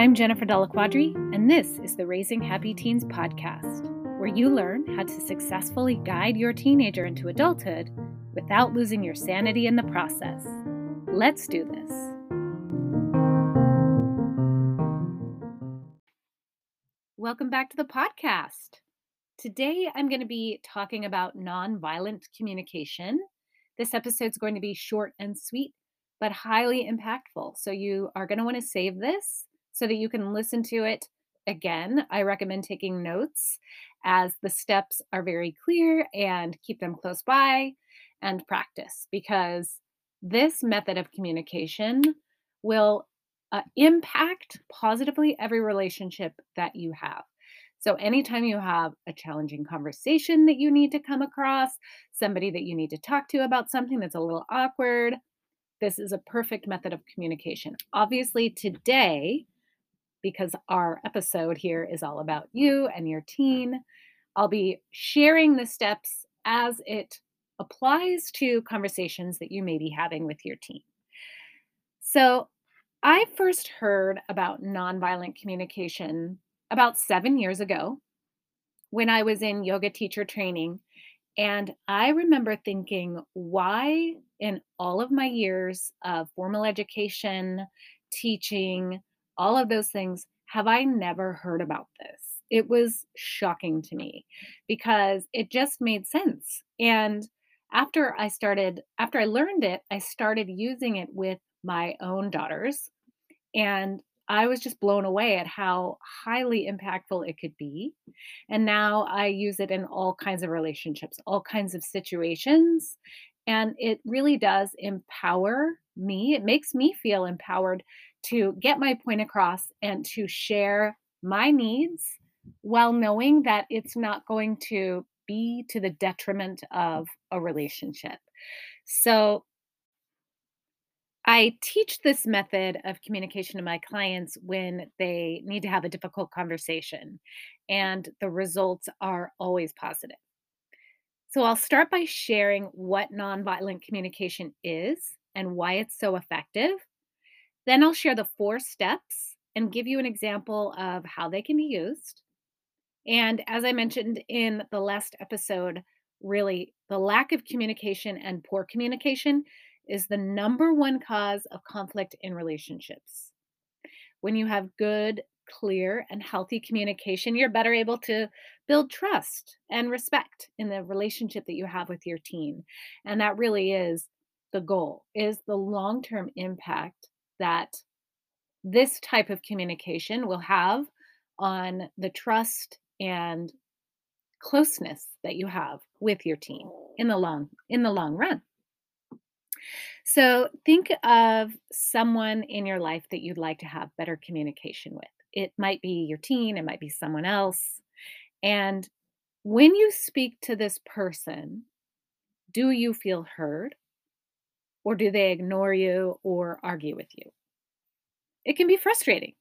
I'm Jennifer Della Quadri, and this is the Raising Happy Teens podcast, where you learn how to successfully guide your teenager into adulthood without losing your sanity in the process. Let's do this. Welcome back to the podcast. Today, I'm going to be talking about nonviolent communication. This episode is going to be short and sweet, but highly impactful. So, you are going to want to save this so that you can listen to it again. I recommend taking notes as the steps are very clear and keep them close by and practice because this method of communication will uh, impact positively every relationship that you have. So, anytime you have a challenging conversation that you need to come across, somebody that you need to talk to about something that's a little awkward, this is a perfect method of communication. Obviously, today, because our episode here is all about you and your mm. teen. I'll be sharing the steps as it applies to conversations that you may be having with your teen. So, I first heard about nonviolent communication about seven years ago when I was in yoga teacher training. And I remember thinking, why in all of my years of formal education, teaching, all of those things. Have I never heard about this? It was shocking to me because it just made sense. And after I started, after I learned it, I started using it with my own daughters. And I was just blown away at how highly impactful it could be. And now I use it in all kinds of relationships, all kinds of situations. And it really does empower me. It makes me feel empowered to get my point across and to share my needs while knowing that it's not going to be to the detriment of a relationship. So, I teach this method of communication to my clients when they need to have a difficult conversation, and the results are always positive. So, I'll start by sharing what nonviolent communication is and why it's so effective. Then I'll share the four steps and mm-hmm. give you an example of how they can be used. And as I mentioned in the last episode, really the lack of communication and poor communication is the number one cause of conflict in relationships. When you have good, clear, and healthy communication, you're better able to build trust and respect in the relationship that you have with your teen. And that really is the goal is the long-term impact that this type of communication will have on the trust and closeness that you have with your team in the long in the long run. So think of someone in your life that you'd like to have better communication with. It might be your teen, it might be someone else. And when you speak to this person, do you feel heard? Or do they ignore you or argue with you? It can be frustrating.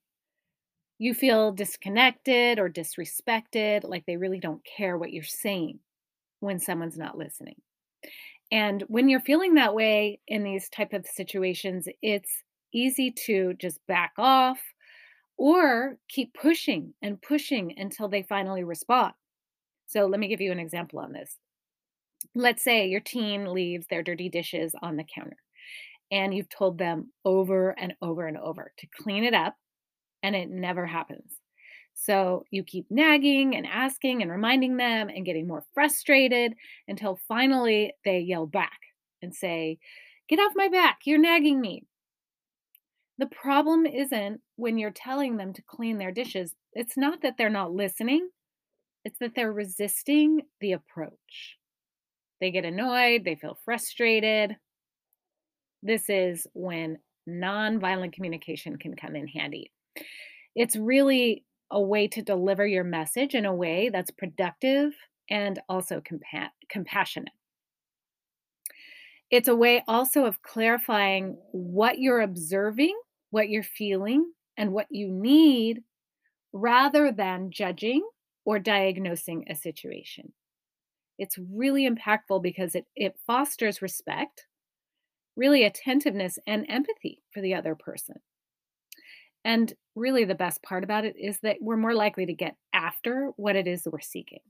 You feel disconnected or disrespected, like they really don't care what you're saying when someone's not listening. And when you're feeling that way in these type of situations, it's easy to just back off or keep pushing and pushing until they finally respond. So let me give you an example on this let's say your teen leaves their dirty dishes on the counter and you've told them over and over and over to clean it up and it never happens. So you keep nagging and asking and reminding them and getting more frustrated until finally they yell back and say, Get off my back, you're nagging me. The problem isn't when you're telling them to clean their dishes, it's not that they're not listening, it's that they're resisting the approach. They get annoyed, they feel frustrated. This is when nonviolent communication can come in handy. It's really a way to deliver your message in a way that's productive and also compa- compassionate. It's a way also of clarifying what you're observing, what you're feeling, and what you need rather than judging or diagnosing a situation. It's really impactful because it, it fosters respect, really attentiveness and empathy for the other person. And really, the best part about it is that we're more likely to get after what it is that we're seeking.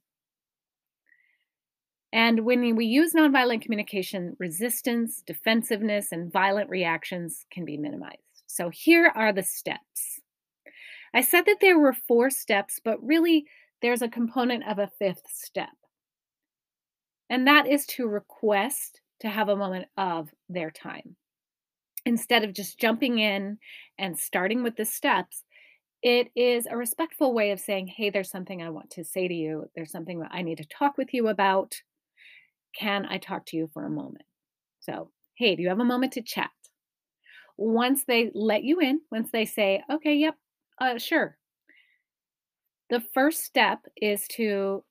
And when we use nonviolent communication, resistance, defensiveness, and violent reactions can be minimized. So here are the steps. I said that there were four steps, but really there's a component of a fifth step. And that is to request to have a moment of their time. Instead of just jumping in and starting with the steps, it is a respectful way of saying, Hey, there's something I want to say to you. There's something that I need to talk with you about. Can I talk to you for a moment? So, hey, do you have a moment to chat? Once they let you in, once they say, okay, yep, uh, sure. The first step is to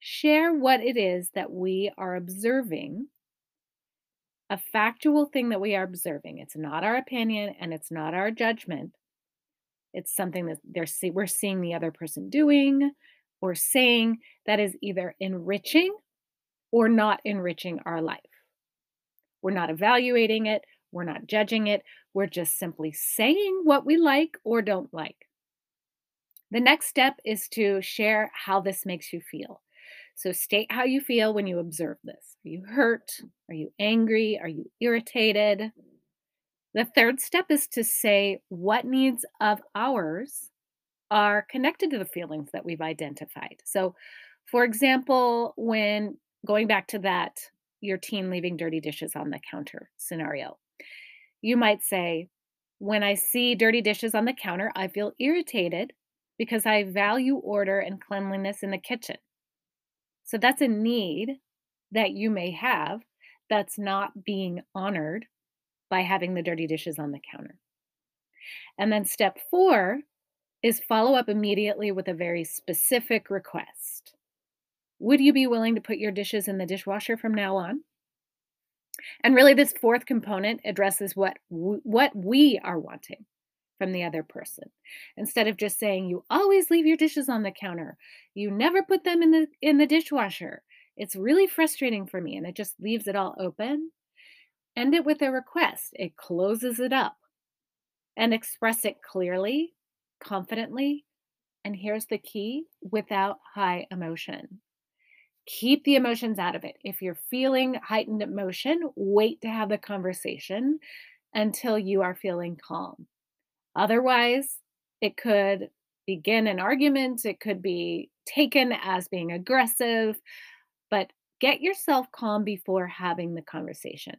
share what it is that we are observing, a factual thing that we are observing. It's not our opinion and it's not our judgment. It's something that they're see- we're seeing the other person doing or saying that is either enriching or not enriching our life. We're not evaluating it, we're not judging it, we're just simply saying what we like or don't like. The next step is to share how this makes you feel. So state how you feel when you observe this. Are you hurt? Are you angry? Are you irritated? The third step is to say what needs of ours are connected to the feelings that we've identified. So, for example, when going back to that, your teen leaving dirty dishes on the counter scenario, you might say, When I see dirty dishes on the counter, I feel irritated because I value order and cleanliness in the kitchen. So that's a need that you may have that's not being honored by having the dirty dishes on the counter. And then step four is follow up immediately with a very specific request. Would you be willing to put your dishes in the dishwasher from now on? And really, this fourth component addresses what what we are wanting from the other person. Instead of just saying you always leave your dishes on the counter, you never put them in the in the dishwasher. It's really frustrating for me and it just leaves it all open. End it with a request. It closes it up. And express it clearly, confidently, and here's the key, without high emotion. Keep the emotions out of it. If you're feeling heightened emotion, wait to have the conversation until you are feeling calm. Otherwise, it could begin an argument, it could be taken as being aggressive, but get yourself calm before having the conversation.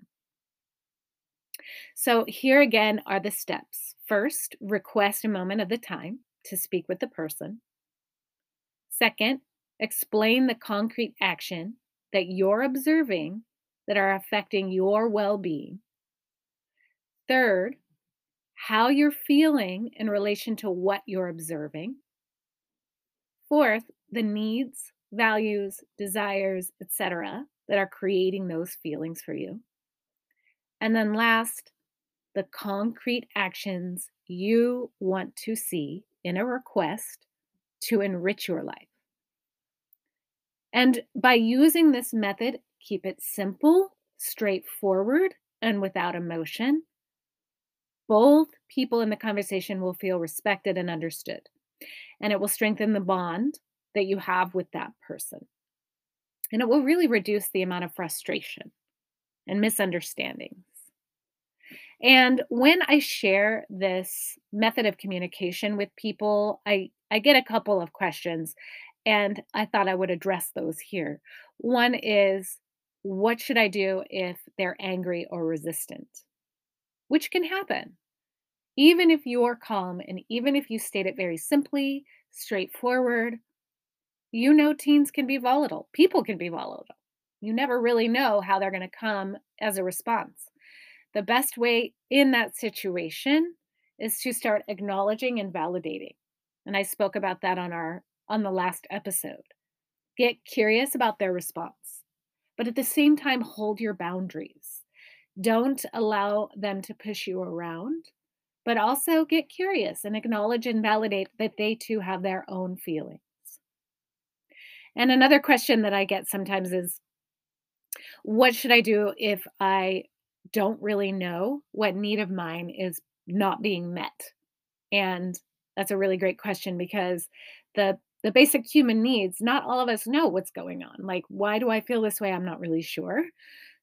So, here again are the steps. First, request a moment of the time to speak with the person. Second, explain the concrete action that you're observing that are affecting your well being. Third, how you're feeling in relation to what you're observing. Fourth, the needs, values, desires, etc., that are creating those feelings for you. And then last, the concrete actions you want to see in a request to enrich your life. And by using this method, keep it simple, straightforward, and without emotion both people in the conversation will feel respected and understood. And it will strengthen the bond that you have with that person. And it will really reduce the amount of frustration and misunderstandings. And when I share this method of communication with people, I, I get a couple of questions, and I thought I would address those here. One is, what should I do if they're angry or resistant? Which can happen. Even if you're calm and even if you state it very simply, straightforward, you know teens can be volatile. People can be volatile. You never really know how they're going to come as a response. The best way in that situation is to start acknowledging and validating. And I spoke about that on our on the last episode. Get curious about their response, but at the same time hold your boundaries. Don't allow them to push you around but also get curious and acknowledge and validate that they too have their own feelings. And another question that I get sometimes is what should I do if I don't really know what need of mine is not being met? And that's a really great question because the the basic human needs, not all of us know what's going on. Like, why do I feel this way? I'm not really sure.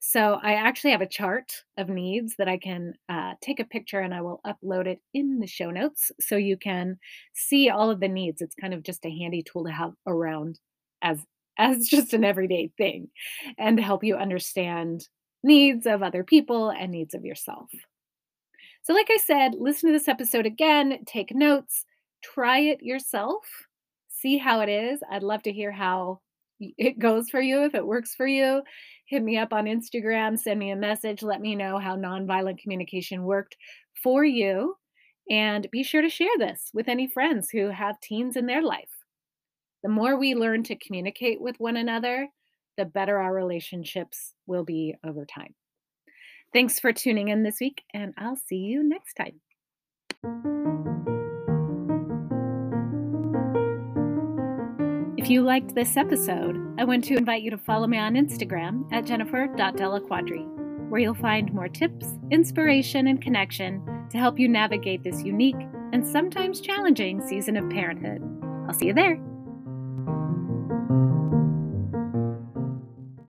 So, I actually have a chart of needs that I can uh, take a picture and I will upload it in the show notes so you can see all of the needs. It's kind of just a handy tool to have around as as just an everyday thing and to help you understand needs of other people and needs of yourself. So, like I said, listen to this episode again, take notes, try it yourself, see how it is. I'd love to hear how it goes for you, if it works for you. Hit me up on Instagram, send me a message, let me know how nonviolent communication worked for you. And be sure to share this with any friends who have teens in their life. The more we learn to communicate with one another, the better our relationships will be over time. Thanks for tuning in this week, and I'll see you next time. If you liked this episode, I want to invite you to follow me on Instagram at jennifer.delaquadri, where you'll find more tips, inspiration, and connection to help you navigate this unique and sometimes challenging season of parenthood. I'll see you there.